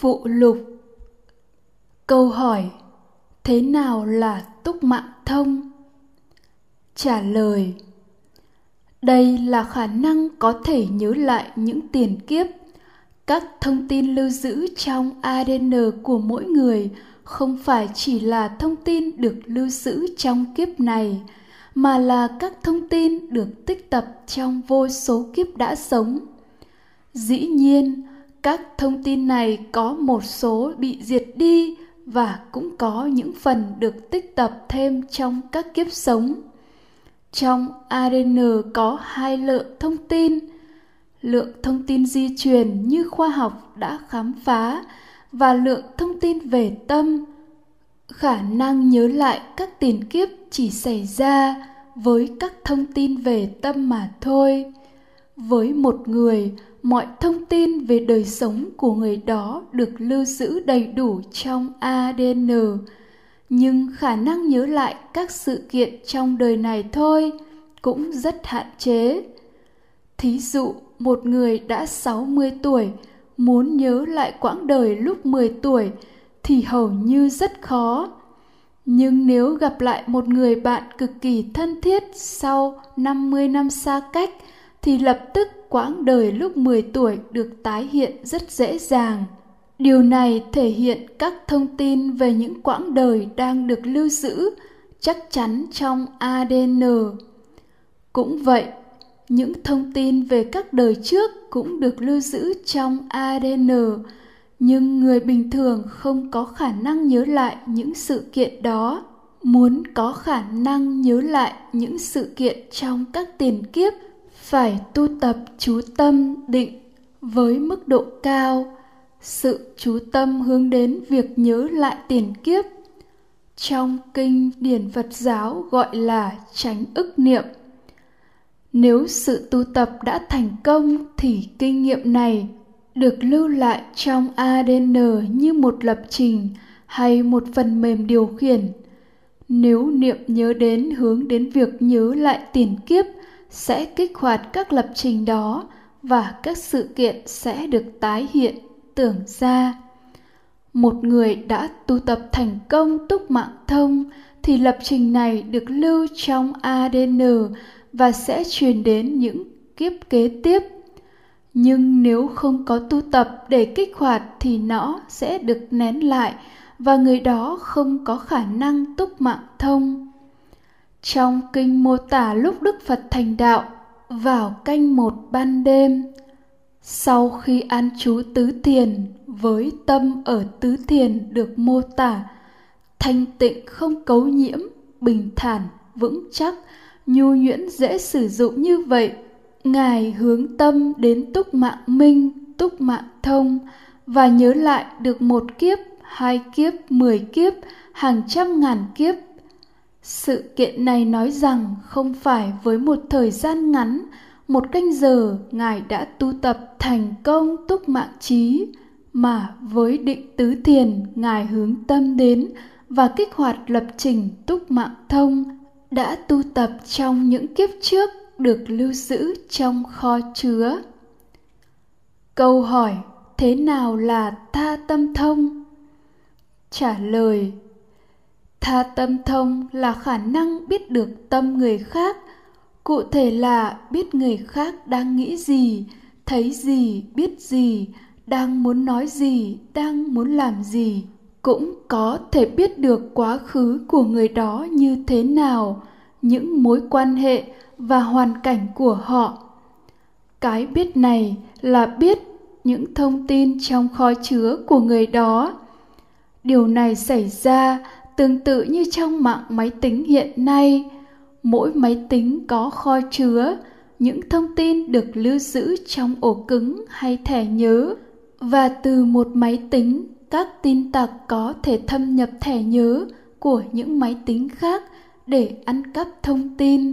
Phụ lục. Câu hỏi, Thế nào là túc mạng thông? Trả lời, Đây là khả năng có thể nhớ lại những tiền kiếp. Các thông tin lưu giữ trong adn của mỗi người không phải chỉ là thông tin được lưu giữ trong kiếp này, mà là các thông tin được tích tập trong vô số kiếp đã sống. Dĩ nhiên các thông tin này có một số bị diệt đi và cũng có những phần được tích tập thêm trong các kiếp sống. Trong adn có hai lượng thông tin. Lượng thông tin di truyền như khoa học đã khám phá và lượng thông tin về tâm. Khả năng nhớ lại các tiền kiếp chỉ xảy ra với các thông tin về tâm mà thôi. Với một người mọi thông tin về đời sống của người đó được lưu giữ đầy đủ trong adn nhưng khả năng nhớ lại các sự kiện trong đời này thôi cũng rất hạn chế. Thí dụ, một người đã 60 tuổi muốn nhớ lại quãng đời lúc 10 tuổi thì hầu như rất khó. Nhưng nếu gặp lại một người bạn cực kỳ thân thiết sau 50 năm xa cách thì lập tức quãng đời lúc 10 tuổi được tái hiện rất dễ dàng. Điều này thể hiện các thông tin về những quãng đời đang được lưu giữ chắc chắn trong ADN. Cũng vậy, những thông tin về các đời trước cũng được lưu giữ trong ADN, nhưng người bình thường không có khả năng nhớ lại những sự kiện đó. Muốn có khả năng nhớ lại những sự kiện trong các tiền kiếp phải tu tập chú tâm định với mức độ cao, sự chú tâm hướng đến việc nhớ lại tiền kiếp. Trong kinh điển phật giáo gọi là tránh ức niệm, nếu sự tu tập đã thành công thì kinh nghiệm này được lưu lại trong adn như một lập trình hay một phần mềm điều khiển. Nếu niệm nhớ đến hướng đến việc nhớ lại tiền kiếp sẽ kích hoạt các lập trình đó và các sự kiện sẽ được tái hiện, tưởng ra. Một người đã tu tập thành công túc mạng thông thì lập trình này được lưu trong adn và sẽ truyền đến những kiếp kế tiếp. Nhưng nếu không có tu tập để kích hoạt thì nó sẽ được nén lại và người đó không có khả năng túc mạng thông trong kinh mô tả lúc Đức Phật thành đạo vào canh một ban đêm, sau khi an trú tứ thiền với tâm ở tứ thiền được mô tả, thanh tịnh không cấu nhiễm, bình thản, vững chắc, nhu nhuyễn dễ sử dụng như vậy, Ngài hướng tâm đến túc mạng minh, túc mạng thông và nhớ lại được một kiếp, hai kiếp, mười kiếp, hàng trăm ngàn kiếp sự kiện này nói rằng không phải với một thời gian ngắn, một canh giờ ngài đã tu tập thành công túc mạng trí, mà với định tứ thiền ngài hướng tâm đến và kích hoạt lập trình túc mạng thông đã tu tập trong những kiếp trước được lưu giữ trong kho chứa. Câu hỏi thế nào là tha tâm thông? Trả lời tha tâm thông là khả năng biết được tâm người khác. Cụ thể là biết người khác đang nghĩ gì, thấy gì, biết gì, đang muốn nói gì, đang muốn làm gì. Cũng có thể biết được quá khứ của người đó như thế nào, những mối quan hệ và hoàn cảnh của họ. Cái biết này là biết những thông tin trong kho chứa của người đó. Điều này xảy ra tương tự như trong mạng máy tính hiện nay. Mỗi máy tính có kho chứa những thông tin được lưu giữ trong ổ cứng hay thẻ nhớ. Và từ một máy tính, các tin tặc có thể thâm nhập thẻ nhớ của những máy tính khác để ăn cắp thông tin.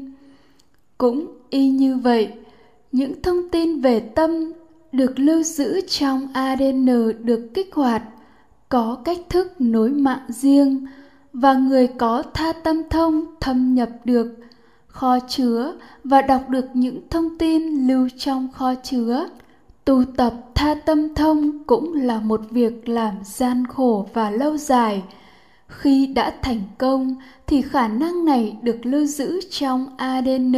Cũng y như vậy, những thông tin về tâm được lưu giữ trong adn được kích hoạt, có cách thức nối mạng riêng và người có tha tâm thông thâm nhập được, kho chứa và đọc được những thông tin lưu trong kho chứa. Tu tập tha tâm thông cũng là một việc làm gian khổ và lâu dài. Khi đã thành công thì khả năng này được lưu giữ trong adn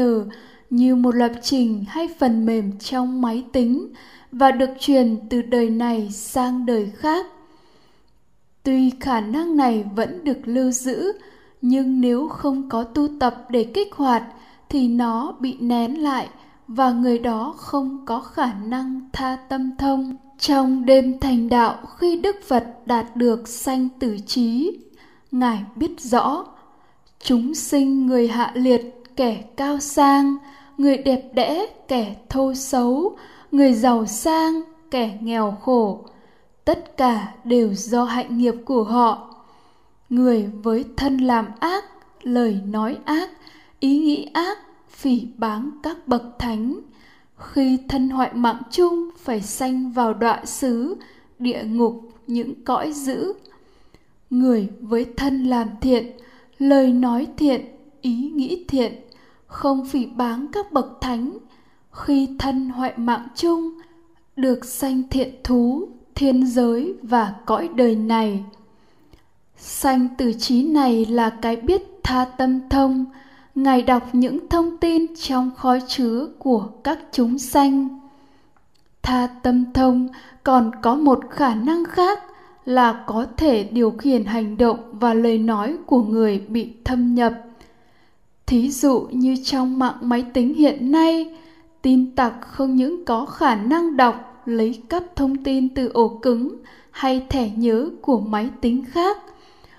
như một lập trình hay phần mềm trong máy tính và được truyền từ đời này sang đời khác tuy khả năng này vẫn được lưu giữ, nhưng nếu không có tu tập để kích hoạt, thì nó bị nén lại và người đó không có khả năng tha tâm thông. Trong đêm thành đạo, khi đức phật đạt được sanh tử trí, ngài biết rõ, chúng sinh người hạ liệt, kẻ cao sang, người đẹp đẽ, kẻ thô xấu, người giàu sang, kẻ nghèo khổ tất cả đều do hạnh nghiệp của họ. Người với thân làm ác, lời nói ác, ý nghĩ ác, phỉ báng các bậc thánh. Khi thân hoại mạng chung, phải sanh vào đọa xứ, địa ngục, những cõi dữ. Người với thân làm thiện, lời nói thiện, ý nghĩ thiện, không phỉ báng các bậc thánh. Khi thân hoại mạng chung, được sanh thiện thú thiên giới và cõi đời này. Sanh từ trí này là cái biết tha tâm thông. Ngài đọc những thông tin trong khói chứa của các chúng sanh. Tha tâm thông còn có một khả năng khác là có thể điều khiển hành động và lời nói của người bị thâm nhập. Thí dụ như trong mạng máy tính hiện nay, tin tặc không những có khả năng đọc lấy cắp thông tin từ ổ cứng hay thẻ nhớ của máy tính khác,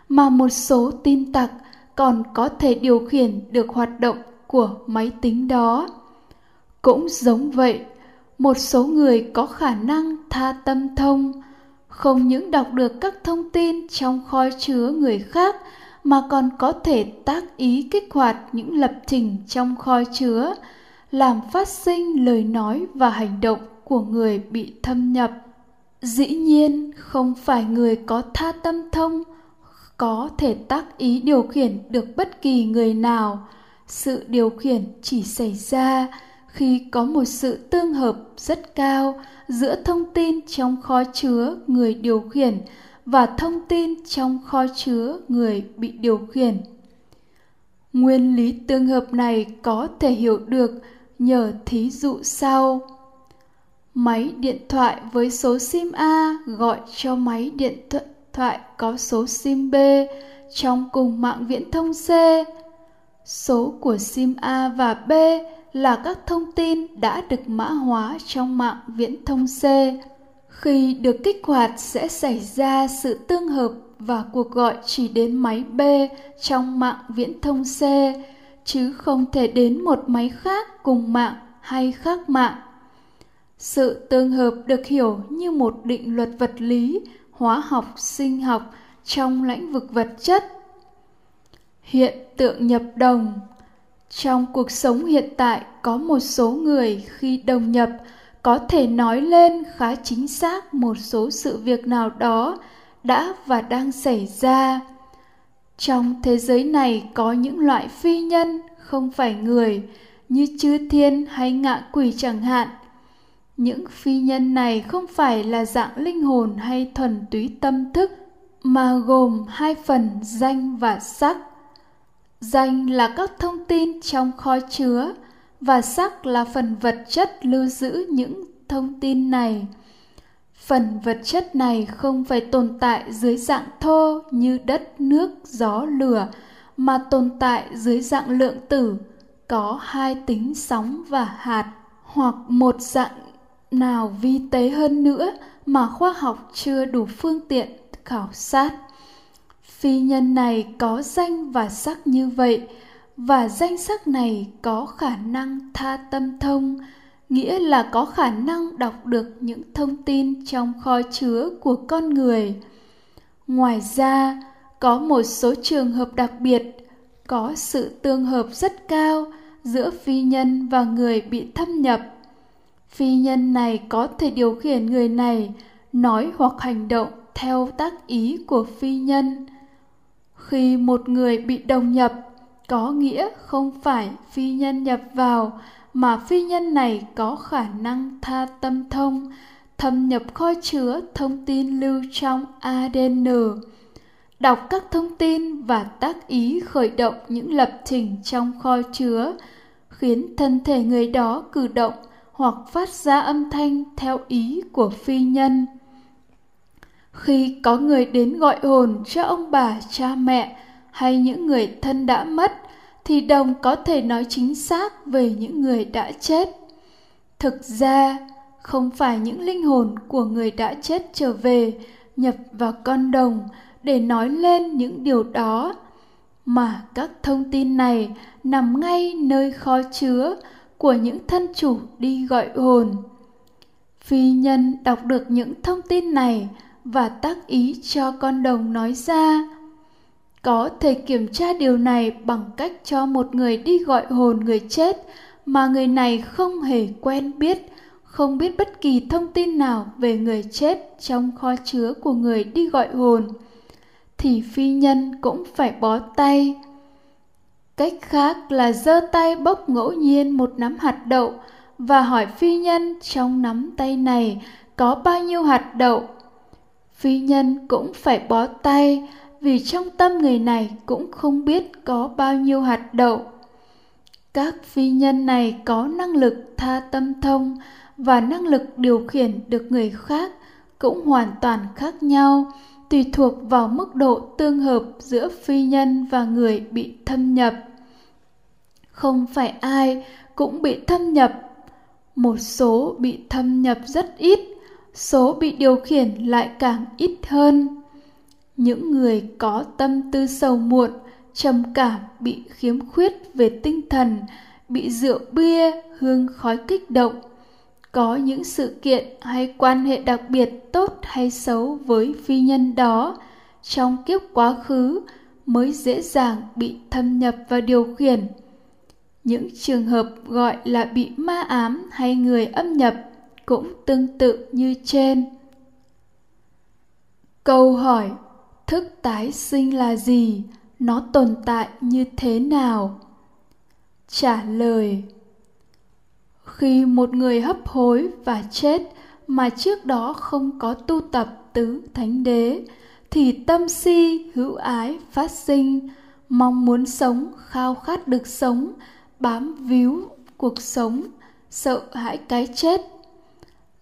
mà một số tin tặc còn có thể điều khiển được hoạt động của máy tính đó. Cũng giống vậy, một số người có khả năng tha tâm thông, không những đọc được các thông tin trong kho chứa người khác, mà còn có thể tác ý kích hoạt những lập trình trong kho chứa, làm phát sinh lời nói và hành động của người bị thâm nhập. Dĩ nhiên, không phải người có tha tâm thông, có thể tác ý điều khiển được bất kỳ người nào. Sự điều khiển chỉ xảy ra khi có một sự tương hợp rất cao giữa thông tin trong kho chứa người điều khiển và thông tin trong kho chứa người bị điều khiển. Nguyên lý tương hợp này có thể hiểu được nhờ thí dụ sau máy điện thoại với số sim a gọi cho máy điện thoại có số sim b trong cùng mạng viễn thông c số của sim a và b là các thông tin đã được mã hóa trong mạng viễn thông C. Khi được kích hoạt sẽ xảy ra sự tương hợp và cuộc gọi chỉ đến máy B trong mạng viễn thông C, chứ không thể đến một máy khác cùng mạng hay khác mạng. Sự tương hợp được hiểu như một định luật vật lý, hóa học, sinh học trong lĩnh vực vật chất. Hiện tượng nhập đồng. Trong cuộc sống hiện tại có một số người khi đồng nhập có thể nói lên khá chính xác một số sự việc nào đó đã và đang xảy ra. Trong thế giới này có những loại phi nhân không phải người như chư thiên hay ngạ quỷ chẳng hạn những phi nhân này không phải là dạng linh hồn hay thuần túy tâm thức, mà gồm hai phần danh và sắc. Danh là các thông tin trong kho chứa, và sắc là phần vật chất lưu giữ những thông tin này. Phần vật chất này không phải tồn tại dưới dạng thô như đất, nước, gió, lửa, mà tồn tại dưới dạng lượng tử, có hai tính sóng và hạt, hoặc một dạng nào vi tế hơn nữa mà khoa học chưa đủ phương tiện khảo sát. Phi nhân này có danh và sắc như vậy, và danh sắc này có khả năng tha tâm thông, nghĩa là có khả năng đọc được những thông tin trong kho chứa của con người. Ngoài ra, có một số trường hợp đặc biệt có sự tương hợp rất cao giữa phi nhân và người bị thâm nhập phi nhân này có thể điều khiển người này nói hoặc hành động theo tác ý của phi nhân khi một người bị đồng nhập có nghĩa không phải phi nhân nhập vào mà phi nhân này có khả năng tha tâm thông, thâm nhập kho chứa thông tin lưu trong ADN. Đọc các thông tin và tác ý khởi động những lập trình trong kho chứa, khiến thân thể người đó cử động hoặc phát ra âm thanh theo ý của phi nhân. Khi có người đến gọi hồn cho ông bà, cha mẹ hay những người thân đã mất, thì đồng có thể nói chính xác về những người đã chết. Thực ra, không phải những linh hồn của người đã chết trở về nhập vào con đồng để nói lên những điều đó mà các thông tin này nằm ngay nơi kho chứa của những thân chủ đi gọi hồn. Phi nhân đọc được những thông tin này và tác ý cho con đồng nói ra, có thể kiểm tra điều này bằng cách cho một người đi gọi hồn người chết mà người này không hề quen biết, không biết bất kỳ thông tin nào về người chết trong kho chứa của người đi gọi hồn. Thì phi nhân cũng phải bó tay cách khác là giơ tay bốc ngẫu nhiên một nắm hạt đậu và hỏi phi nhân trong nắm tay này có bao nhiêu hạt đậu. Phi nhân cũng phải bó tay vì trong tâm người này cũng không biết có bao nhiêu hạt đậu. Các phi nhân này có năng lực tha tâm thông và năng lực điều khiển được người khác cũng hoàn toàn khác nhau, tùy thuộc vào mức độ tương hợp giữa phi nhân và người bị thâm nhập không phải ai cũng bị thâm nhập. Một số bị thâm nhập rất ít, số bị điều khiển lại càng ít hơn. Những người có tâm tư sầu muộn, trầm cảm, bị khiếm khuyết về tinh thần, bị rượu bia, hương khói kích động. Có những sự kiện hay quan hệ đặc biệt tốt hay xấu với phi nhân đó, trong kiếp quá khứ mới dễ dàng bị thâm nhập và điều khiển những trường hợp gọi là bị ma ám hay người âm nhập cũng tương tự như trên. Câu hỏi, thức tái sinh là gì? Nó tồn tại như thế nào? Trả lời, khi một người hấp hối và chết mà trước đó không có tu tập tứ thánh đế, thì tâm si, hữu ái phát sinh, mong muốn sống, khao khát được sống bám víu cuộc sống, sợ hãi cái chết.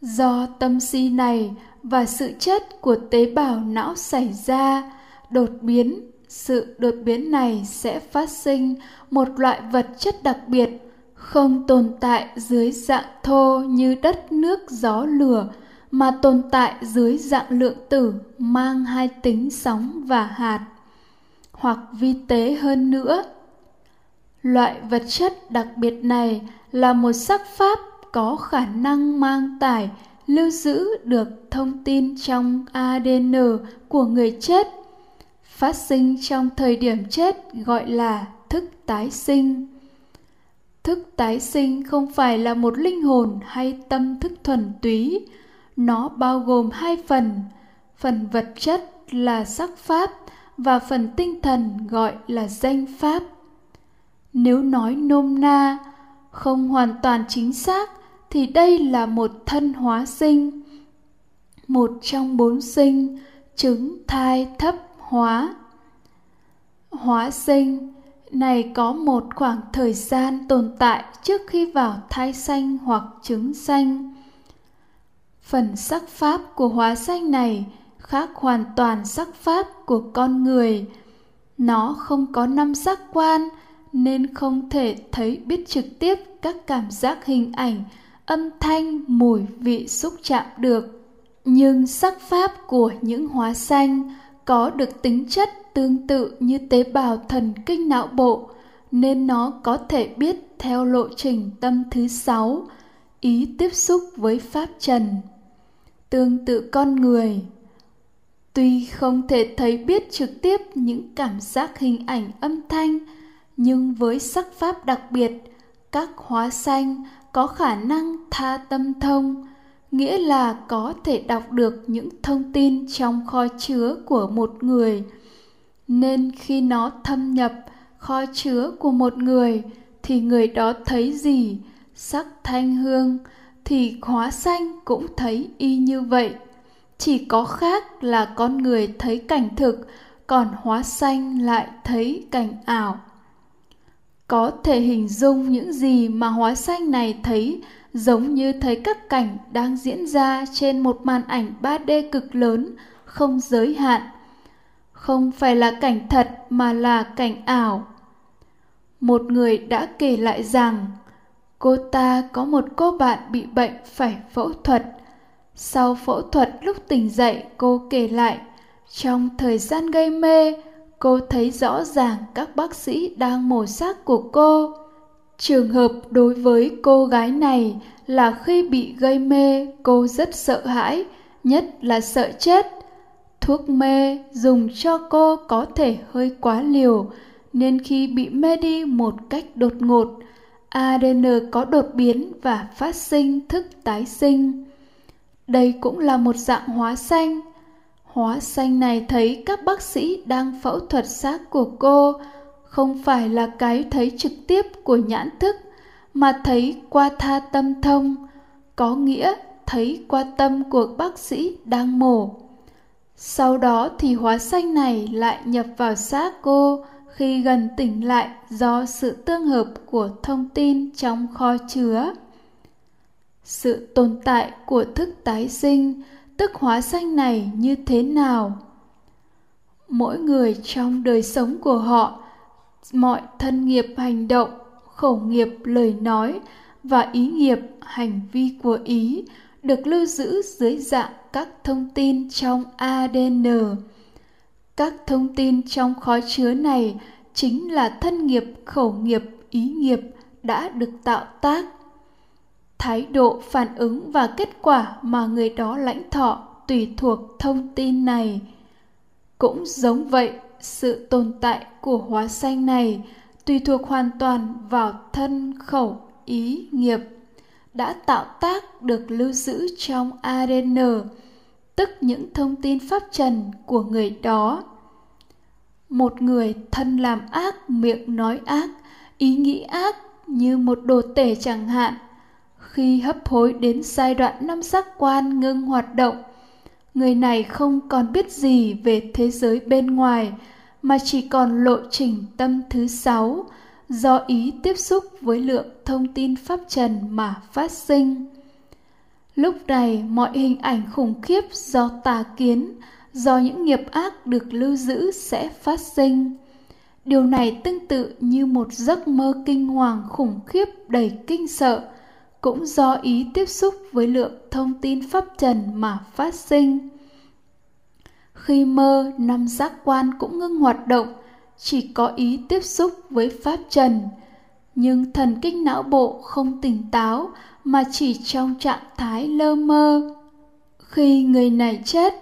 Do tâm si này và sự chết của tế bào não xảy ra, đột biến, sự đột biến này sẽ phát sinh một loại vật chất đặc biệt không tồn tại dưới dạng thô như đất nước gió lửa, mà tồn tại dưới dạng lượng tử mang hai tính sóng và hạt. Hoặc vi tế hơn nữa loại vật chất đặc biệt này là một sắc pháp có khả năng mang tải, lưu giữ được thông tin trong adn của người chết, phát sinh trong thời điểm chết gọi là thức tái sinh. Thức tái sinh không phải là một linh hồn hay tâm thức thuần túy. Nó bao gồm hai phần phần vật chất là sắc pháp và phần tinh thần gọi là danh pháp nếu nói nôm na, không hoàn toàn chính xác, thì đây là một thân hóa sinh. Một trong bốn sinh trứng thai thấp hóa. Hóa sinh, này có một khoảng thời gian tồn tại trước khi vào thai xanh hoặc trứng xanh phần sắc pháp của hóa xanh này khác hoàn toàn sắc pháp của con người. Nó không có năm sắc quan nên không thể thấy biết trực tiếp các cảm giác hình ảnh, âm thanh, mùi vị xúc chạm được. Nhưng sắc pháp của những hóa xanh có được tính chất tương tự như tế bào thần kinh não bộ, nên nó có thể biết theo lộ trình tâm thứ sáu, ý tiếp xúc với pháp trần. Tương tự con người, tuy không thể thấy biết trực tiếp những cảm giác hình ảnh âm thanh nhưng với sắc pháp đặc biệt, các hóa xanh có khả năng tha tâm thông, nghĩa là có thể đọc được những thông tin trong kho chứa của một người. Nên khi nó thâm nhập kho chứa của một người, thì người đó thấy gì? Sắc thanh hương, thì hóa sanh cũng thấy y như vậy. Chỉ có khác là con người thấy cảnh thực, còn hóa sanh lại thấy cảnh ảo có thể hình dung những gì mà hóa sanh này thấy giống như thấy các cảnh đang diễn ra trên một màn ảnh 3D cực lớn, không giới hạn. Không phải là cảnh thật mà là cảnh ảo. Một người đã kể lại rằng cô ta có một cô bạn bị bệnh phải phẫu thuật. Sau phẫu thuật lúc tỉnh dậy cô kể lại, trong thời gian gây mê, cô thấy rõ ràng các bác sĩ đang mổ xác của cô. Trường hợp đối với cô gái này là khi bị gây mê, cô rất sợ hãi, nhất là sợ chết. Thuốc mê dùng cho cô có thể hơi quá liều, nên khi bị mê đi một cách đột ngột adn có đột biến và phát sinh thức tái sinh. Đây cũng là một dạng hóa xanh Hóa xanh này thấy các bác sĩ đang phẫu thuật xác của cô không phải là cái thấy trực tiếp của nhãn thức mà thấy qua tha tâm thông, có nghĩa thấy qua tâm của bác sĩ đang mổ. Sau đó thì hóa xanh này lại nhập vào xác cô khi gần tỉnh lại do sự tương hợp của thông tin trong kho chứa. Sự tồn tại của thức tái sinh tức hóa sanh này như thế nào? Mỗi người trong đời sống của họ, mọi thân nghiệp hành động khẩu nghiệp, lời nói và ý nghiệp, hành vi của ý được lưu giữ dưới dạng các thông tin trong adn các thông tin trong khói chứa này chính là thân nghiệp khẩu nghiệp, ý nghiệp đã được tạo tác thái độ, phản ứng và kết quả mà người đó lãnh thọ tùy thuộc thông tin này. Cũng giống vậy, sự tồn tại của hóa xanh này tùy thuộc hoàn toàn vào thân khẩu, ý nghiệp đã tạo tác được lưu giữ trong adn tức những thông tin pháp trần của người đó. Một người thân làm ác, miệng nói ác, ý nghĩ ác như một đồ tể chẳng hạn khi hấp hối đến giai đoạn năm giác quan ngưng hoạt động. Người này không còn biết gì về thế giới bên ngoài, mà chỉ còn lộ trình tâm thứ sáu, do ý tiếp xúc với lượng thông tin pháp trần mà phát sinh. Lúc này, mọi hình ảnh khủng khiếp do tà kiến, do những nghiệp ác được lưu giữ sẽ phát sinh. Điều này tương tự như một giấc mơ kinh hoàng khủng khiếp đầy kinh sợ cũng do ý tiếp xúc với lượng thông tin pháp trần mà phát sinh. Khi mơ, năm giác quan cũng ngưng hoạt động, chỉ có ý tiếp xúc với pháp trần. Nhưng thần kinh não bộ không tỉnh táo mà chỉ trong trạng thái lơ mơ. Khi người này chết,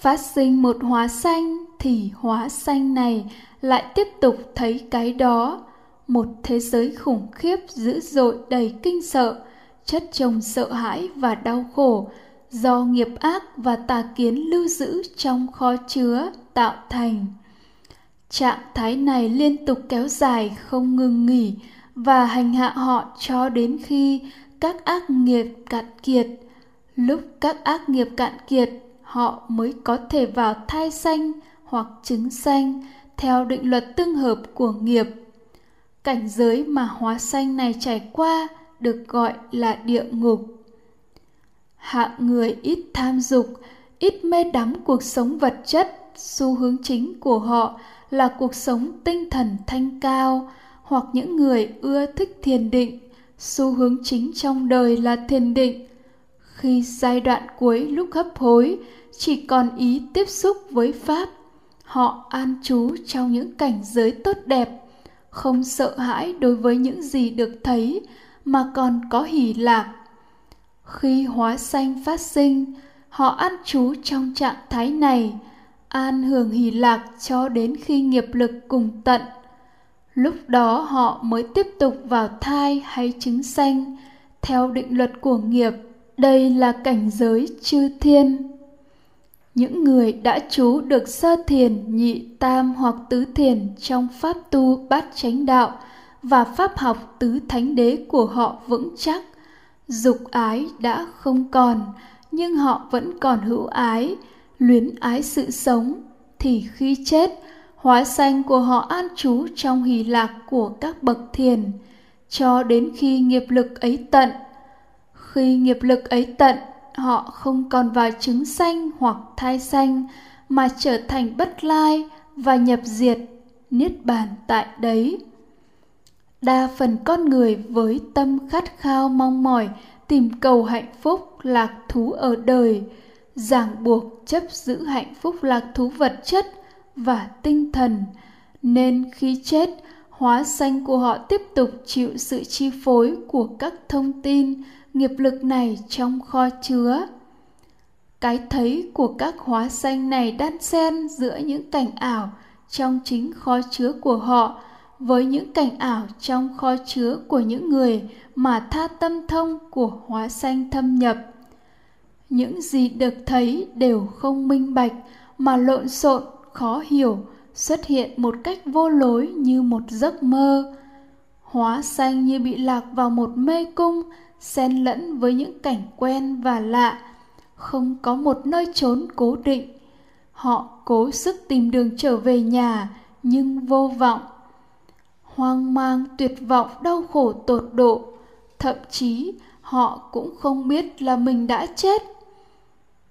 phát sinh một hóa xanh thì hóa xanh này lại tiếp tục thấy cái đó. Một thế giới khủng khiếp dữ dội đầy kinh sợ chất chồng sợ hãi và đau khổ, do nghiệp ác và tà kiến lưu giữ trong kho chứa tạo thành. Trạng thái này liên tục kéo dài không ngừng nghỉ và hành hạ họ cho đến khi các ác nghiệp cạn kiệt. Lúc các ác nghiệp cạn kiệt, họ mới có thể vào thai xanh hoặc trứng xanh theo định luật tương hợp của nghiệp. Cảnh giới mà hóa sanh này trải qua được gọi là địa ngục. Hạng người ít tham dục, ít mê đắm cuộc sống vật chất, xu hướng chính của họ là cuộc sống tinh thần thanh cao hoặc những người ưa thích thiền định, xu hướng chính trong đời là thiền định. Khi giai đoạn cuối lúc hấp hối, chỉ còn ý tiếp xúc với pháp, họ an trú trong những cảnh giới tốt đẹp, không sợ hãi đối với những gì được thấy mà còn có hỷ lạc. Khi hóa sanh phát sinh, họ ăn trú trong trạng thái này, an hưởng hỷ lạc cho đến khi nghiệp lực cùng tận. Lúc đó họ mới tiếp tục vào thai hay trứng sanh, theo định luật của nghiệp. Đây là cảnh giới chư thiên. Những người đã trú được sơ thiền, nhị tam hoặc tứ thiền trong pháp tu bát chánh đạo và pháp học tứ thánh đế của họ vững chắc. Dục ái đã không còn, nhưng họ vẫn còn hữu ái, luyến ái sự sống. Thì khi chết, hóa sanh của họ an trú trong hỷ lạc của các bậc thiền, cho đến khi nghiệp lực ấy tận. Khi nghiệp lực ấy tận, họ không còn vào trứng xanh hoặc thai xanh mà trở thành bất lai và nhập diệt, niết bàn tại đấy đa phần con người với tâm khát khao mong mỏi, tìm cầu hạnh phúc, lạc thú ở đời. Ràng buộc chấp giữ hạnh phúc, lạc thú vật chất và tinh thần. Nên khi chết, hóa sanh của họ tiếp tục chịu sự chi phối của các thông tin, nghiệp lực này trong kho chứa. Cái thấy của các hóa sanh này đan xen giữa những cảnh ảo trong chính kho chứa của họ với những cảnh ảo trong kho chứa của những người mà tha tâm thông của hóa sanh thâm nhập. Những gì được thấy đều không minh bạch mà lộn xộn, khó hiểu, xuất hiện một cách vô lối như một giấc mơ. Hóa sanh như bị lạc vào một mê cung, xen lẫn với những cảnh quen và lạ. Không có một nơi trốn cố định. Họ cố sức tìm đường trở về nhà, nhưng vô vọng hoang mang, tuyệt vọng, đau khổ, tột độ. Thậm chí, họ cũng không biết là mình đã chết.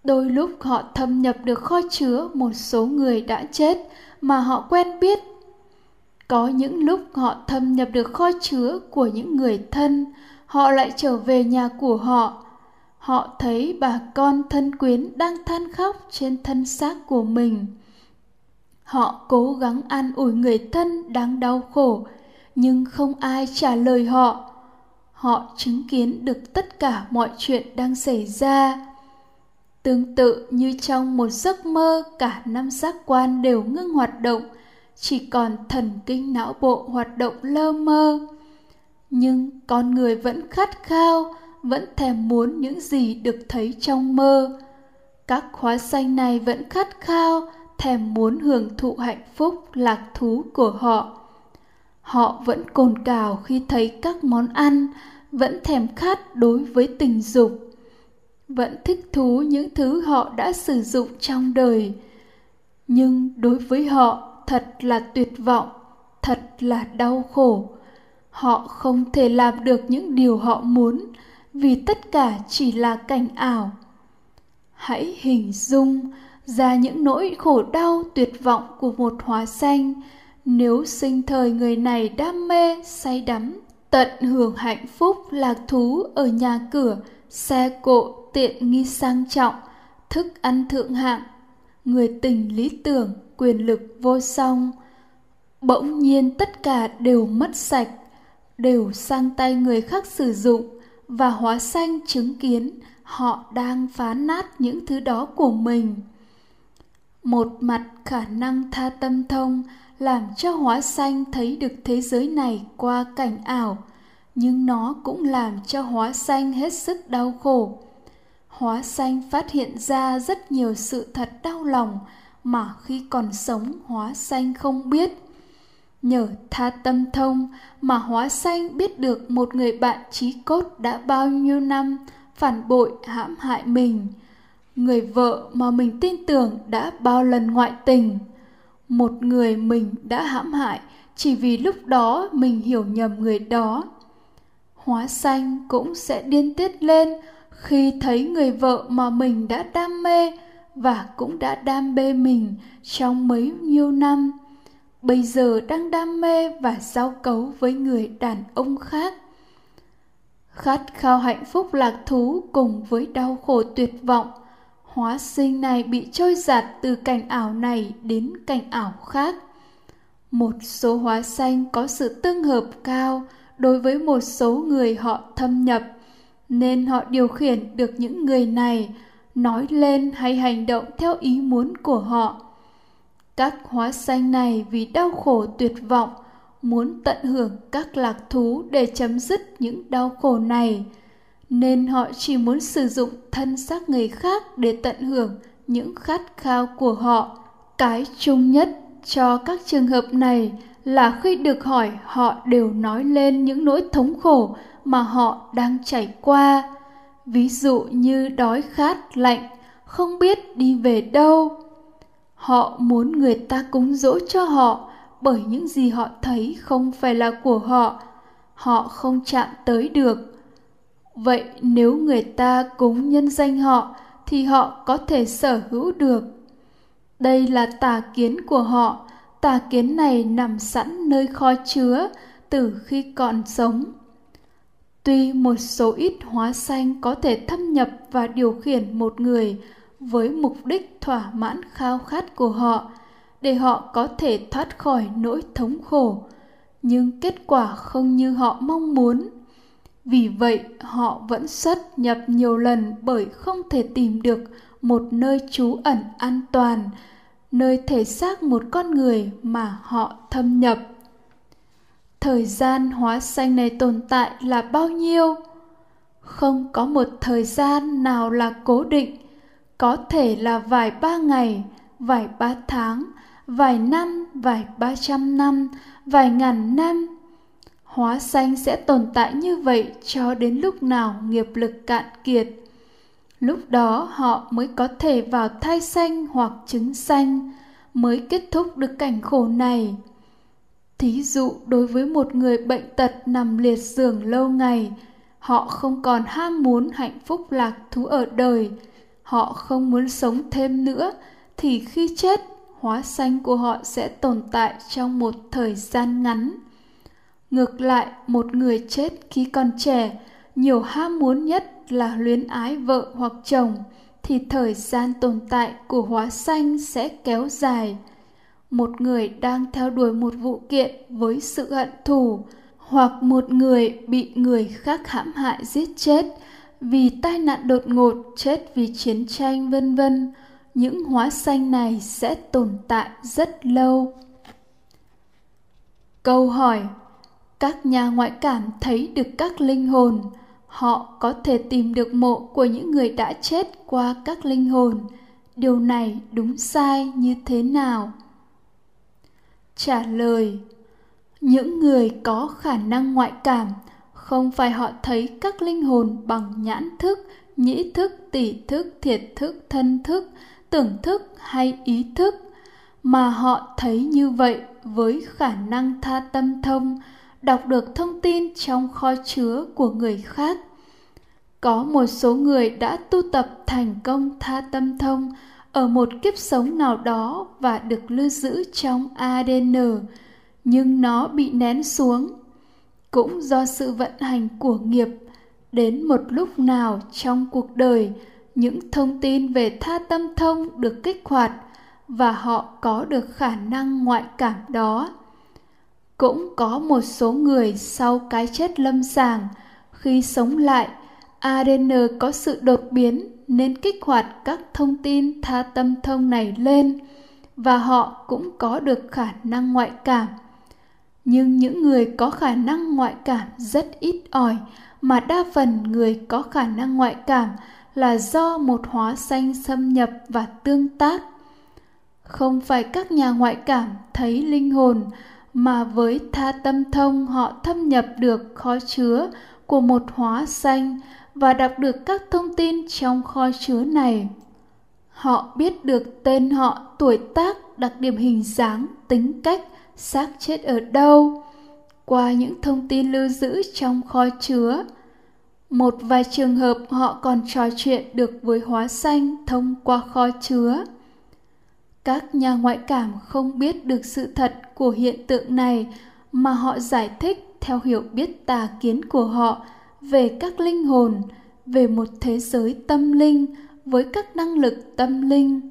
Đôi lúc họ thâm nhập được kho chứa một số người đã chết mà họ quen biết. Có những lúc họ thâm nhập được kho chứa của những người thân, họ lại trở về nhà của họ. Họ thấy bà con thân quyến đang than khóc trên thân xác của mình. Họ cố gắng an ủi người thân đang đau khổ nhưng không ai trả lời họ. Họ chứng kiến được tất cả mọi chuyện đang xảy ra. Tương tự như trong một giấc mơ, cả năm giác quan đều ngưng hoạt động, chỉ còn thần kinh não bộ hoạt động lơ mơ. Nhưng con người vẫn khát khao, vẫn thèm muốn những gì được thấy trong mơ. Các khóa xanh này vẫn khát khao, thèm muốn hưởng thụ hạnh phúc, lạc thú của họ họ vẫn cồn cào khi thấy các món ăn, vẫn thèm khát đối với tình dục, vẫn thích thú những thứ họ đã sử dụng trong đời. Nhưng đối với họ, thật là tuyệt vọng, thật là đau khổ. Họ không thể làm được những điều họ muốn, vì tất cả chỉ là cảnh ảo. Hãy hình dung ra những nỗi khổ đau tuyệt vọng của một hóa xanh nếu sinh thời người này đam mê, say đắm, tận hưởng hạnh phúc, lạc thú ở nhà cửa, xe cộ, tiện nghi sang trọng, thức ăn thượng hạng, người tình lý tưởng, quyền lực vô song, bỗng nhiên tất cả đều mất sạch, đều sang tay người khác sử dụng và hóa sanh chứng kiến họ đang phá nát những thứ đó của mình. Một mặt khả năng tha tâm thông làm cho hóa Xanh thấy được thế giới này qua cảnh ảo, nhưng nó cũng làm cho hóa Xanh hết sức đau khổ. Hóa Xanh phát hiện ra rất nhiều sự thật đau lòng mà khi còn sống hóa Xanh không biết. Nhờ tha tâm thông mà hóa Xanh biết được một người bạn trí cốt đã bao nhiêu năm phản bội, hãm hại mình. Người vợ mà mình tin tưởng đã bao lần ngoại tình một người mình đã hãm hại chỉ vì lúc đó mình hiểu nhầm người đó. Hóa sanh cũng sẽ điên tiết lên khi thấy người vợ mà mình đã đam mê và cũng đã đam mê mình trong mấy nhiêu năm. Bây giờ đang đam mê và giao cấu với người đàn ông khác. Khát khao hạnh phúc lạc thú cùng với đau khổ tuyệt vọng hóa sinh này bị trôi giạt từ cảnh ảo này đến cảnh ảo khác. Một số hóa sanh có sự tương hợp cao đối với một số người họ thâm nhập, nên họ điều khiển được những người này nói lên hay hành động theo ý muốn của họ. Các hóa sanh này vì đau khổ tuyệt vọng, muốn tận hưởng các lạc thú để chấm dứt những đau khổ này nên họ chỉ muốn sử dụng thân xác người khác để tận hưởng những khát khao của họ. Cái chung nhất cho các trường hợp này là khi được hỏi họ đều nói lên những nỗi thống khổ mà họ đang trải qua. Ví dụ như đói khát lạnh, không biết đi về đâu. Họ muốn người ta cúng dỗ cho họ bởi những gì họ thấy không phải là của họ. Họ không chạm tới được vậy nếu người ta cúng nhân danh họ, thì họ có thể sở hữu được. Đây là tà kiến của họ. Tà kiến này nằm sẵn nơi kho chứa từ khi còn sống. Tuy một số ít hóa sanh có thể thâm nhập và điều khiển một người với mục đích thỏa mãn khao khát của họ để họ có thể thoát khỏi nỗi thống khổ, nhưng kết quả không như họ mong muốn vì vậy, họ vẫn xuất nhập nhiều lần bởi không thể tìm được một nơi trú ẩn an toàn, nơi thể xác một con người mà họ thâm nhập. Thời gian hóa xanh này tồn tại là bao nhiêu? Không có một thời gian nào là cố định. Có thể là vài ba ngày, vài ba tháng, vài năm, vài ba trăm năm, vài ngàn năm hóa sanh sẽ tồn tại như vậy cho đến lúc nào nghiệp lực cạn kiệt. Lúc đó họ mới có thể vào thai sanh hoặc trứng sanh mới kết thúc được cảnh khổ này. Thí dụ đối với một người bệnh tật nằm liệt giường lâu ngày, họ không còn ham muốn hạnh phúc lạc thú ở đời, họ không muốn sống thêm nữa, thì khi chết, hóa sanh của họ sẽ tồn tại trong một thời gian ngắn ngược lại, một người chết khi còn trẻ, nhiều ham muốn nhất là luyến ái vợ hoặc chồng, thì thời gian tồn tại của hóa sanh sẽ kéo dài. Một người đang theo đuổi một vụ kiện với sự hận thù, hoặc một người bị người khác hãm hại giết chết vì tai nạn đột ngột, chết vì chiến tranh, vân vân, những hóa sanh này sẽ tồn tại rất lâu. Câu hỏi các nhà ngoại cảm thấy được các linh hồn. Họ có thể tìm được mộ của những người đã chết qua các linh hồn. Điều này đúng sai như thế nào? Trả lời, những người có khả năng ngoại cảm không phải họ thấy các linh hồn bằng nhãn thức, nhĩ thức, tỷ thức, thiệt thức, thân thức, tưởng thức hay ý thức, mà họ thấy như vậy với khả năng tha tâm thông đọc được thông tin trong kho chứa của người khác. Có một số người đã tu tập thành công tha tâm thông ở một kiếp sống nào đó và được lưu giữ trong adn nhưng nó bị nén xuống. Cũng do sự vận hành của nghiệp, đến một lúc nào trong cuộc đời, những thông tin về tha tâm thông được kích hoạt và họ có được khả năng ngoại cảm đó cũng có một số người sau cái chết lâm sàng, khi sống lại adn có sự đột biến nên kích hoạt các thông tin tha tâm thông này lên và họ cũng có được khả năng ngoại cảm. Nhưng những người có khả năng ngoại cảm rất ít ỏi, mà đa phần người có khả năng ngoại cảm là do một hóa xanh xâm nhập và tương tác. Không phải các nhà ngoại cảm thấy linh hồn mà với tha tâm thông họ thâm nhập được kho chứa của một hóa sanh và đọc được các thông tin trong kho chứa này. Họ biết được tên họ, tuổi tác, đặc điểm hình dáng, tính cách, xác chết ở đâu. Qua những thông tin lưu giữ trong kho chứa, một vài trường hợp họ còn trò chuyện được với hóa xanh thông qua kho chứa các nhà ngoại cảm không biết được sự thật của hiện tượng này, mà họ giải thích theo hiểu biết tà kiến của họ về các linh hồn, về một thế giới tâm linh với các năng lực tâm linh.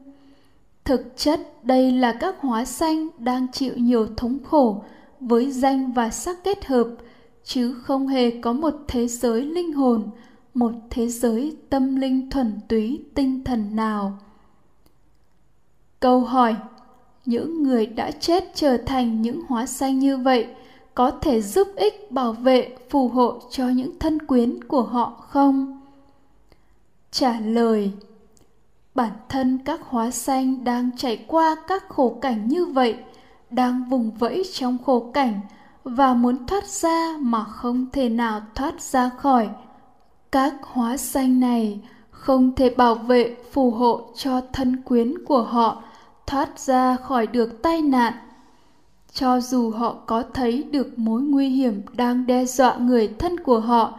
Thực chất, đây là các hóa sanh đang chịu nhiều thống khổ với danh và sắc kết hợp, chứ không hề có một thế giới linh hồn, một thế giới tâm linh thuần túy tinh thần nào câu hỏi, những người đã chết trở thành những hóa sanh như vậy có thể giúp ích bảo vệ, phù hộ cho những thân quyến của họ không? Trả lời, bản thân các hóa sanh đang trải qua các khổ cảnh như vậy, đang vùng vẫy trong khổ cảnh và muốn thoát ra mà không thể nào thoát ra khỏi. Các hóa sanh này không thể bảo vệ, phù hộ cho thân quyến của họ thoát ra khỏi được tai nạn. Cho dù họ có thấy được mối nguy hiểm đang đe dọa người thân của họ,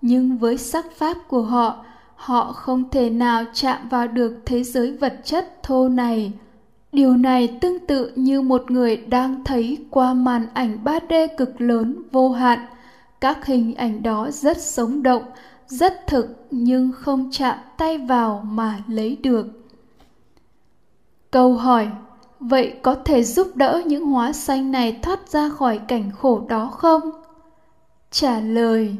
nhưng với sắc pháp của họ họ không thể nào chạm vào được thế giới vật chất thô này. Điều này tương tự như một người đang thấy qua màn ảnh 3D cực lớn vô hạn. Các hình ảnh đó rất sống động, rất thực nhưng không chạm tay vào mà lấy được câu hỏi, vậy có thể giúp đỡ những hóa sanh này thoát ra khỏi cảnh khổ đó không? Trả lời,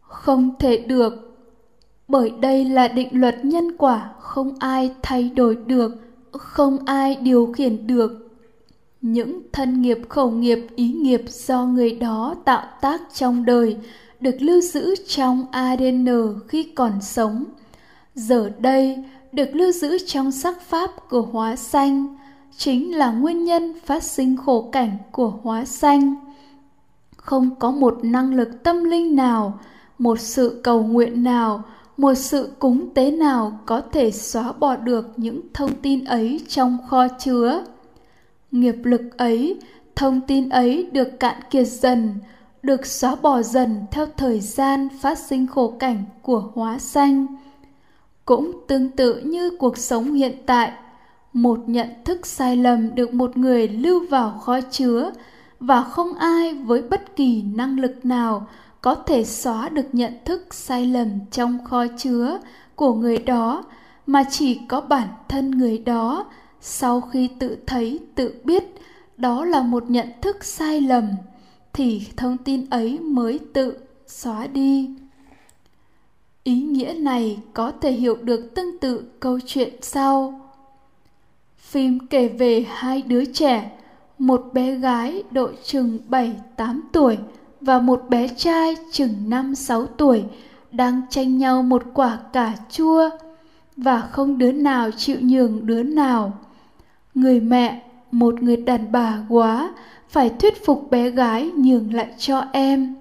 không thể được. Bởi đây là định luật nhân quả, không ai thay đổi được, không ai điều khiển được. Những thân nghiệp khẩu nghiệp, ý nghiệp do người đó tạo tác trong đời, được lưu giữ trong adn e khi còn sống. Giờ đây được lưu giữ trong sắc pháp của hóa sanh, chính là nguyên nhân phát sinh khổ cảnh của hóa sanh. Không có một năng lực tâm linh nào, một sự cầu nguyện nào, một sự cúng tế nào có thể xóa bỏ được những thông tin ấy trong kho chứa. Nghiệp lực ấy, thông tin ấy được cạn kiệt dần, được xóa bỏ dần theo thời gian phát sinh khổ cảnh của hóa sanh cũng tương tự như cuộc sống hiện tại. Một nhận thức sai lầm được một người lưu vào kho chứa và không ai với bất kỳ năng lực nào có thể xóa được nhận thức sai lầm trong kho chứa của người đó, mà chỉ có bản thân người đó. Sau khi tự thấy, tự biết đó là một nhận thức sai lầm, thì thông tin ấy mới tự xóa đi ý nghĩa này có thể hiểu được tương tự câu chuyện sau phim kể về hai đứa trẻ một bé gái độ chừng 7-8 tuổi và một bé trai chừng 5-6 tuổi đang tranh nhau một quả cà chua và không đứa nào chịu nhường đứa nào. Người mẹ, một người đàn bà quá, phải thuyết phục bé gái nhường lại cho em.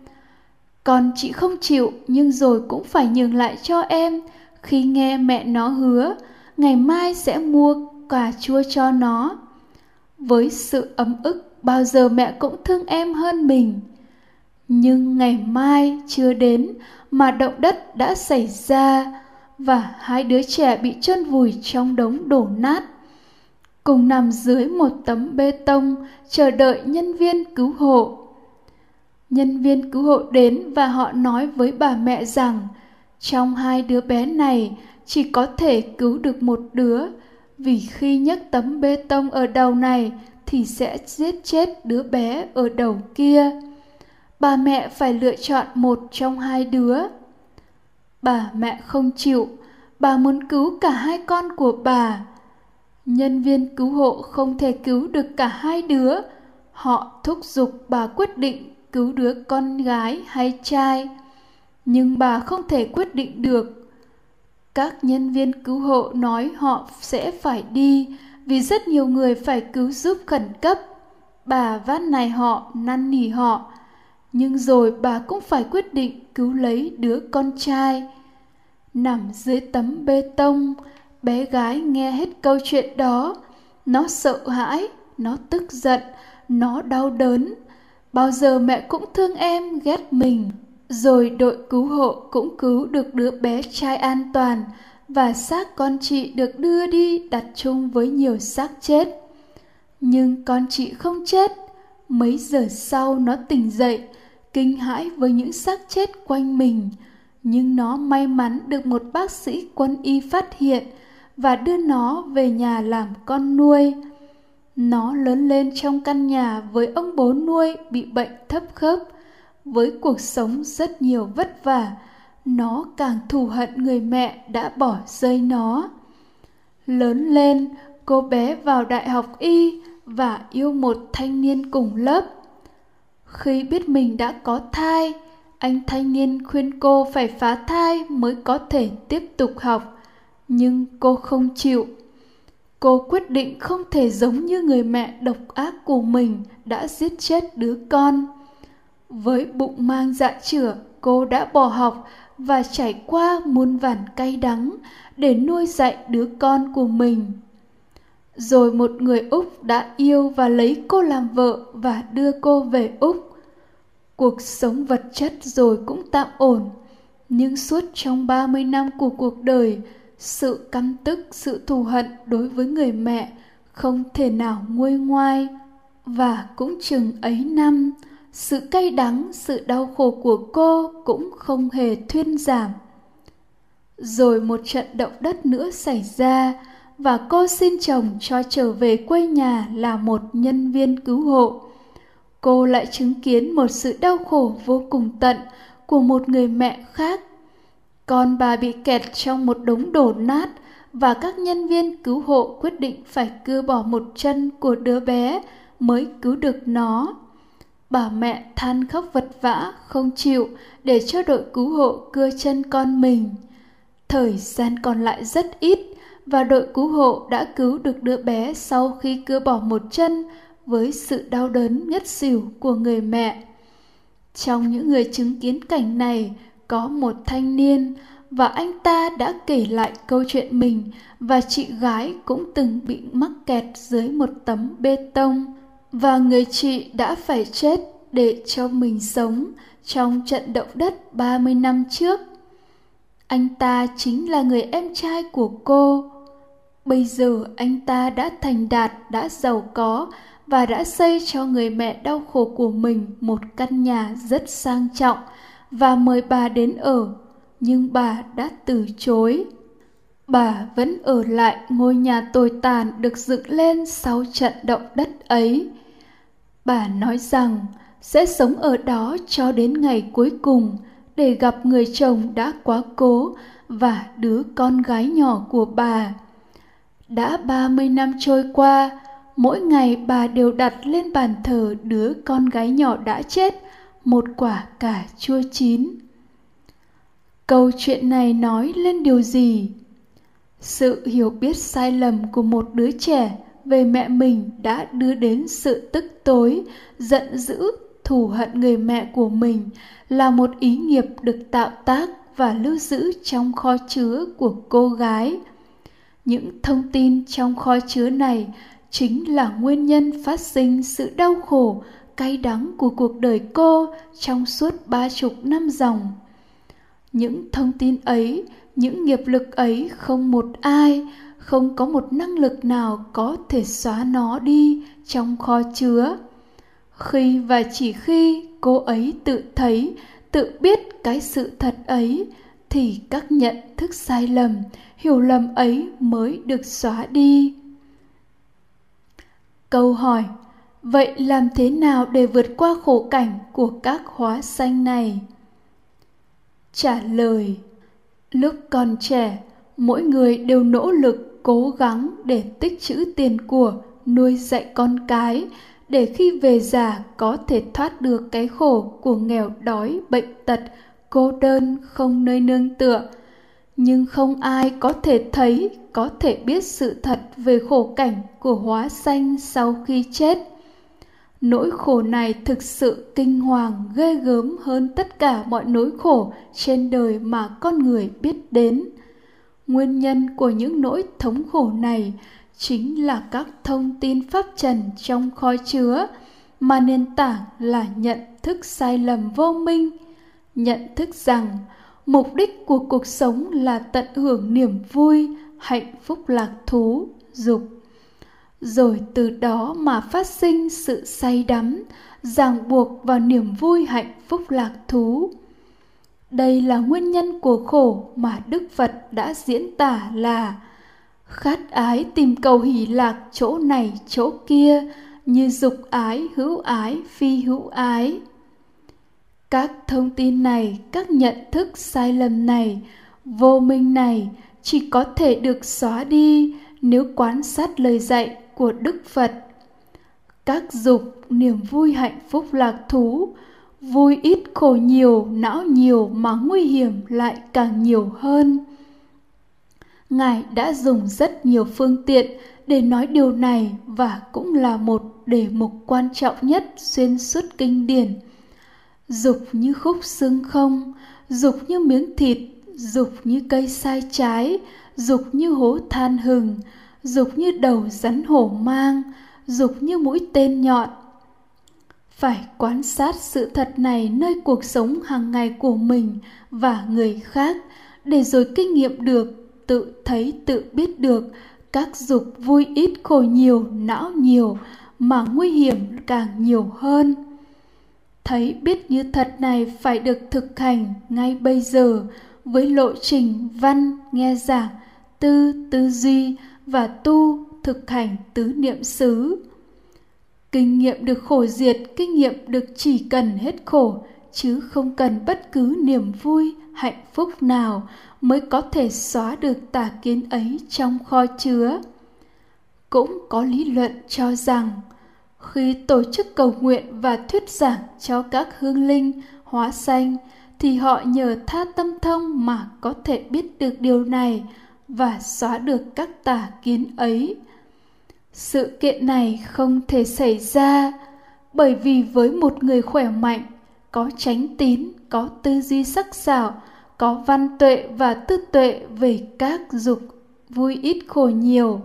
Con chị không chịu, nhưng rồi cũng phải nhường lại cho em. Khi nghe mẹ nó hứa, ngày mai sẽ mua cà chua cho nó. Với sự ấm ức, bao giờ mẹ cũng thương em hơn mình. Nhưng ngày mai chưa đến mà động đất đã xảy ra và hai đứa trẻ bị chôn vùi trong đống đổ nát. Cùng nằm dưới một tấm bê tông, chờ đợi nhân viên cứu hộ nhân viên cứu hộ đến và họ nói với bà mẹ rằng, trong hai đứa bé này, chỉ có thể cứu được một đứa. Vì khi nhấc tấm bê tông ở đầu này, thì sẽ giết chết đứa bé ở đầu kia. Bà mẹ phải lựa chọn một trong hai đứa. Bà mẹ không chịu. Bà muốn cứu cả hai con của bà. Nhân viên cứu hộ không thể cứu được cả hai đứa. Họ thúc giục bà quyết định cứu đứa con gái hay trai, nhưng bà không thể quyết định được. Các nhân viên cứu hộ nói họ sẽ phải đi vì rất nhiều người phải cứu giúp khẩn cấp. Bà vát này họ, năn nỉ họ, nhưng rồi bà cũng phải quyết định cứu lấy đứa con trai. Nằm dưới tấm bê tông, bé gái nghe hết câu chuyện đó, nó sợ hãi, nó tức giận, nó đau đớn bao giờ mẹ cũng thương em, ghét mình. Rồi đội cứu hộ cũng cứu được đứa bé trai an toàn và xác con chị được đưa đi đặt chung với nhiều xác chết. Nhưng con chị không chết. Mấy giờ sau nó tỉnh dậy, kinh hãi với những xác chết quanh mình. Nhưng nó may mắn được một bác sĩ quân y phát hiện và đưa nó về nhà làm con nuôi nó lớn lên trong căn nhà với ông bố nuôi bị bệnh thấp khớp, với cuộc sống rất nhiều vất vả. Nó càng thù hận người mẹ đã bỏ rơi nó. Lớn lên, cô bé vào đại học y và yêu một thanh niên cùng lớp. Khi biết mình đã có thai, anh thanh niên khuyên cô phải phá thai mới có thể tiếp tục học. Nhưng cô không chịu cô quyết định không thể giống như người mẹ độc ác của mình đã giết chết đứa con. Với bụng mang dạ chửa cô đã bỏ học và trải qua muôn vàn cay đắng để nuôi dạy đứa con của mình. Rồi một người úc đã yêu và lấy cô làm vợ và đưa cô về úc. Cuộc sống vật chất rồi cũng tạm ổn nhưng suốt trong 30 năm của cuộc đời, sự căm tức, sự thù hận đối với người mẹ không thể nào nguôi ngoai. Và cũng chừng ấy năm, sự cay đắng, sự đau khổ của cô cũng không hề thuyên giảm. Rồi một trận động đất nữa xảy ra và cô xin chồng cho trở về quê nhà là một nhân viên cứu hộ. Cô lại chứng kiến một sự đau khổ vô cùng tận của một người mẹ khác. Con bà bị kẹt trong một đống đổ nát và các nhân viên cứu hộ quyết định phải cưa bỏ một chân của đứa bé mới cứu được nó. Bà mẹ than khóc vật vã, không chịu để cho đội cứu hộ cưa chân con mình. Thời gian còn lại rất ít và đội cứu hộ đã cứu được đứa bé sau khi cưa bỏ một chân với sự đau đớn ngất xỉu của người mẹ. Trong những người chứng kiến cảnh này có một thanh niên và anh ta đã kể lại câu chuyện mình và chị gái cũng từng bị mắc kẹt dưới một tấm bê tông và người chị đã phải chết để cho mình sống trong trận động đất 30 năm trước. Anh ta chính là người em trai của cô. Bây giờ anh ta đã thành đạt, đã giàu có và đã xây cho người mẹ đau khổ của mình một căn nhà rất sang trọng và mời bà đến ở, nhưng bà đã từ chối. Bà vẫn ở lại ngôi nhà tồi tàn được dựng lên sau trận động đất ấy. Bà nói rằng sẽ sống ở đó cho đến ngày cuối cùng để gặp người chồng đã quá cố và đứa con gái nhỏ của bà. Đã 30 năm trôi qua, mỗi ngày bà đều đặt lên bàn thờ đứa con gái nhỏ đã chết một quả cà chua chín. Câu chuyện này nói lên điều gì? Sự hiểu biết sai lầm của một đứa trẻ về mẹ mình đã đưa đến sự tức tối, giận dữ, thù hận người mẹ của mình là một ý nghiệp được tạo tác và lưu giữ trong kho chứa của cô gái. Những thông tin trong kho chứa này chính là nguyên nhân phát sinh sự đau khổ cay đắng của cuộc đời cô trong suốt ba chục năm dòng. Những thông tin ấy, những nghiệp lực ấy không một ai, không có một năng lực nào có thể xóa nó đi trong kho chứa. Khi và chỉ khi cô ấy tự thấy, tự biết cái sự thật ấy, thì các nhận thức sai lầm, hiểu lầm ấy mới được xóa đi. Câu hỏi vậy làm thế nào để vượt qua khổ cảnh của các hóa sanh này? Trả lời, lúc còn trẻ, mỗi người đều nỗ lực, cố gắng để tích trữ tiền của, nuôi dạy con cái, để khi về già có thể thoát được cái khổ của nghèo đói, bệnh tật, cô đơn, không nơi nương tựa. Nhưng không ai có thể thấy, có thể biết sự thật về khổ cảnh của hóa sanh sau khi chết nỗi khổ này thực sự kinh hoàng, ghê gớm hơn tất cả mọi nỗi khổ trên đời mà con người biết đến. Nguyên nhân của những nỗi thống khổ này chính là các thông tin pháp trần trong kho chứa mà nền tảng là nhận thức sai lầm vô minh, nhận thức rằng mục đích của cuộc sống là tận hưởng niềm vui, hạnh phúc lạc thú, dục rồi từ đó mà phát sinh sự say đắm, ràng buộc vào niềm vui hạnh phúc lạc thú. Đây là nguyên nhân của khổ mà đức phật đã diễn tả là khát ái tìm cầu hỷ lạc chỗ này, chỗ kia, như dục ái, hữu ái, phi hữu ái. Các thông tin này, các nhận thức sai lầm này, vô minh này chỉ có thể được xóa đi nếu quán sát lời dạy của đức phật. Các dục, niềm vui, hạnh phúc, lạc thú, vui ít, khổ nhiều, não nhiều mà nguy hiểm lại càng nhiều hơn. Ngài đã dùng rất nhiều phương tiện để nói điều này và cũng là một đề mục quan trọng nhất xuyên suốt kinh điển. Dục như khúc xương không, dục như miếng thịt, dục như cây sai trái, dục như hố than hừng dục như đầu rắn hổ mang, dục như mũi tên nhọn. Phải quan sát sự thật này nơi cuộc sống hàng ngày của mình và người khác để rồi kinh nghiệm được, tự thấy tự biết được các dục vui ít khổ nhiều, não nhiều mà nguy hiểm càng nhiều hơn. Thấy biết như thật này phải được thực hành ngay bây giờ với lộ trình văn, nghe giảng, tư tư duy và tu thực hành tứ niệm xứ. Kinh nghiệm được khổ diệt kinh nghiệm được chỉ cần hết khổ, chứ không cần bất cứ niềm vui, hạnh phúc nào mới có thể xóa được tà kiến ấy trong kho chứa. Cũng có lý luận cho rằng, khi tổ chức cầu nguyện và thuyết giảng cho các hương linh, hóa sanh, thì họ nhờ tha tâm thông mà có thể biết được điều này và xóa được các tà kiến ấy. Sự kiện này không thể xảy ra bởi vì với một người khỏe mạnh, có tránh tín, có tư duy sắc sảo, có văn tuệ và tư tuệ về các dục, vui ít khổ nhiều.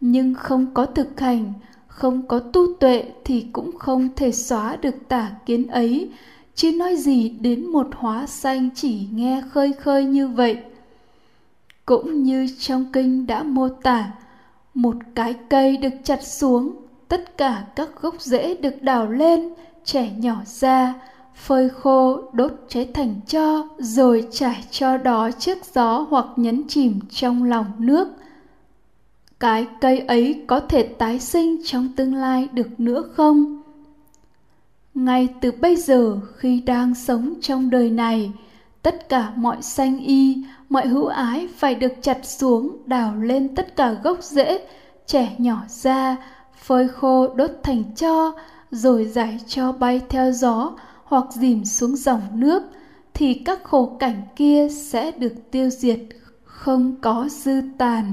Nhưng không có thực hành, không có tu tuệ thì cũng không thể xóa được tà kiến ấy. Chứ nói gì đến một hóa sanh chỉ nghe khơi khơi như vậy? Cũng như trong kinh đã mô tả, một cái cây được chặt xuống, tất cả các gốc rễ được đào lên, trẻ nhỏ ra, phơi khô, đốt cháy thành cho, rồi trải cho đó trước gió hoặc nhấn chìm trong lòng nước. Cái cây ấy có thể tái sinh trong tương lai được nữa không? Ngay từ bây giờ, khi đang sống trong đời này tất cả mọi sanh y, mọi hữu ái phải được chặt xuống, đào lên tất cả gốc rễ, trẻ nhỏ ra, phơi khô đốt thành cho rồi giải cho bay theo gió hoặc dìm xuống dòng nước, thì các khổ cảnh kia sẽ được tiêu diệt, không có dư tàn.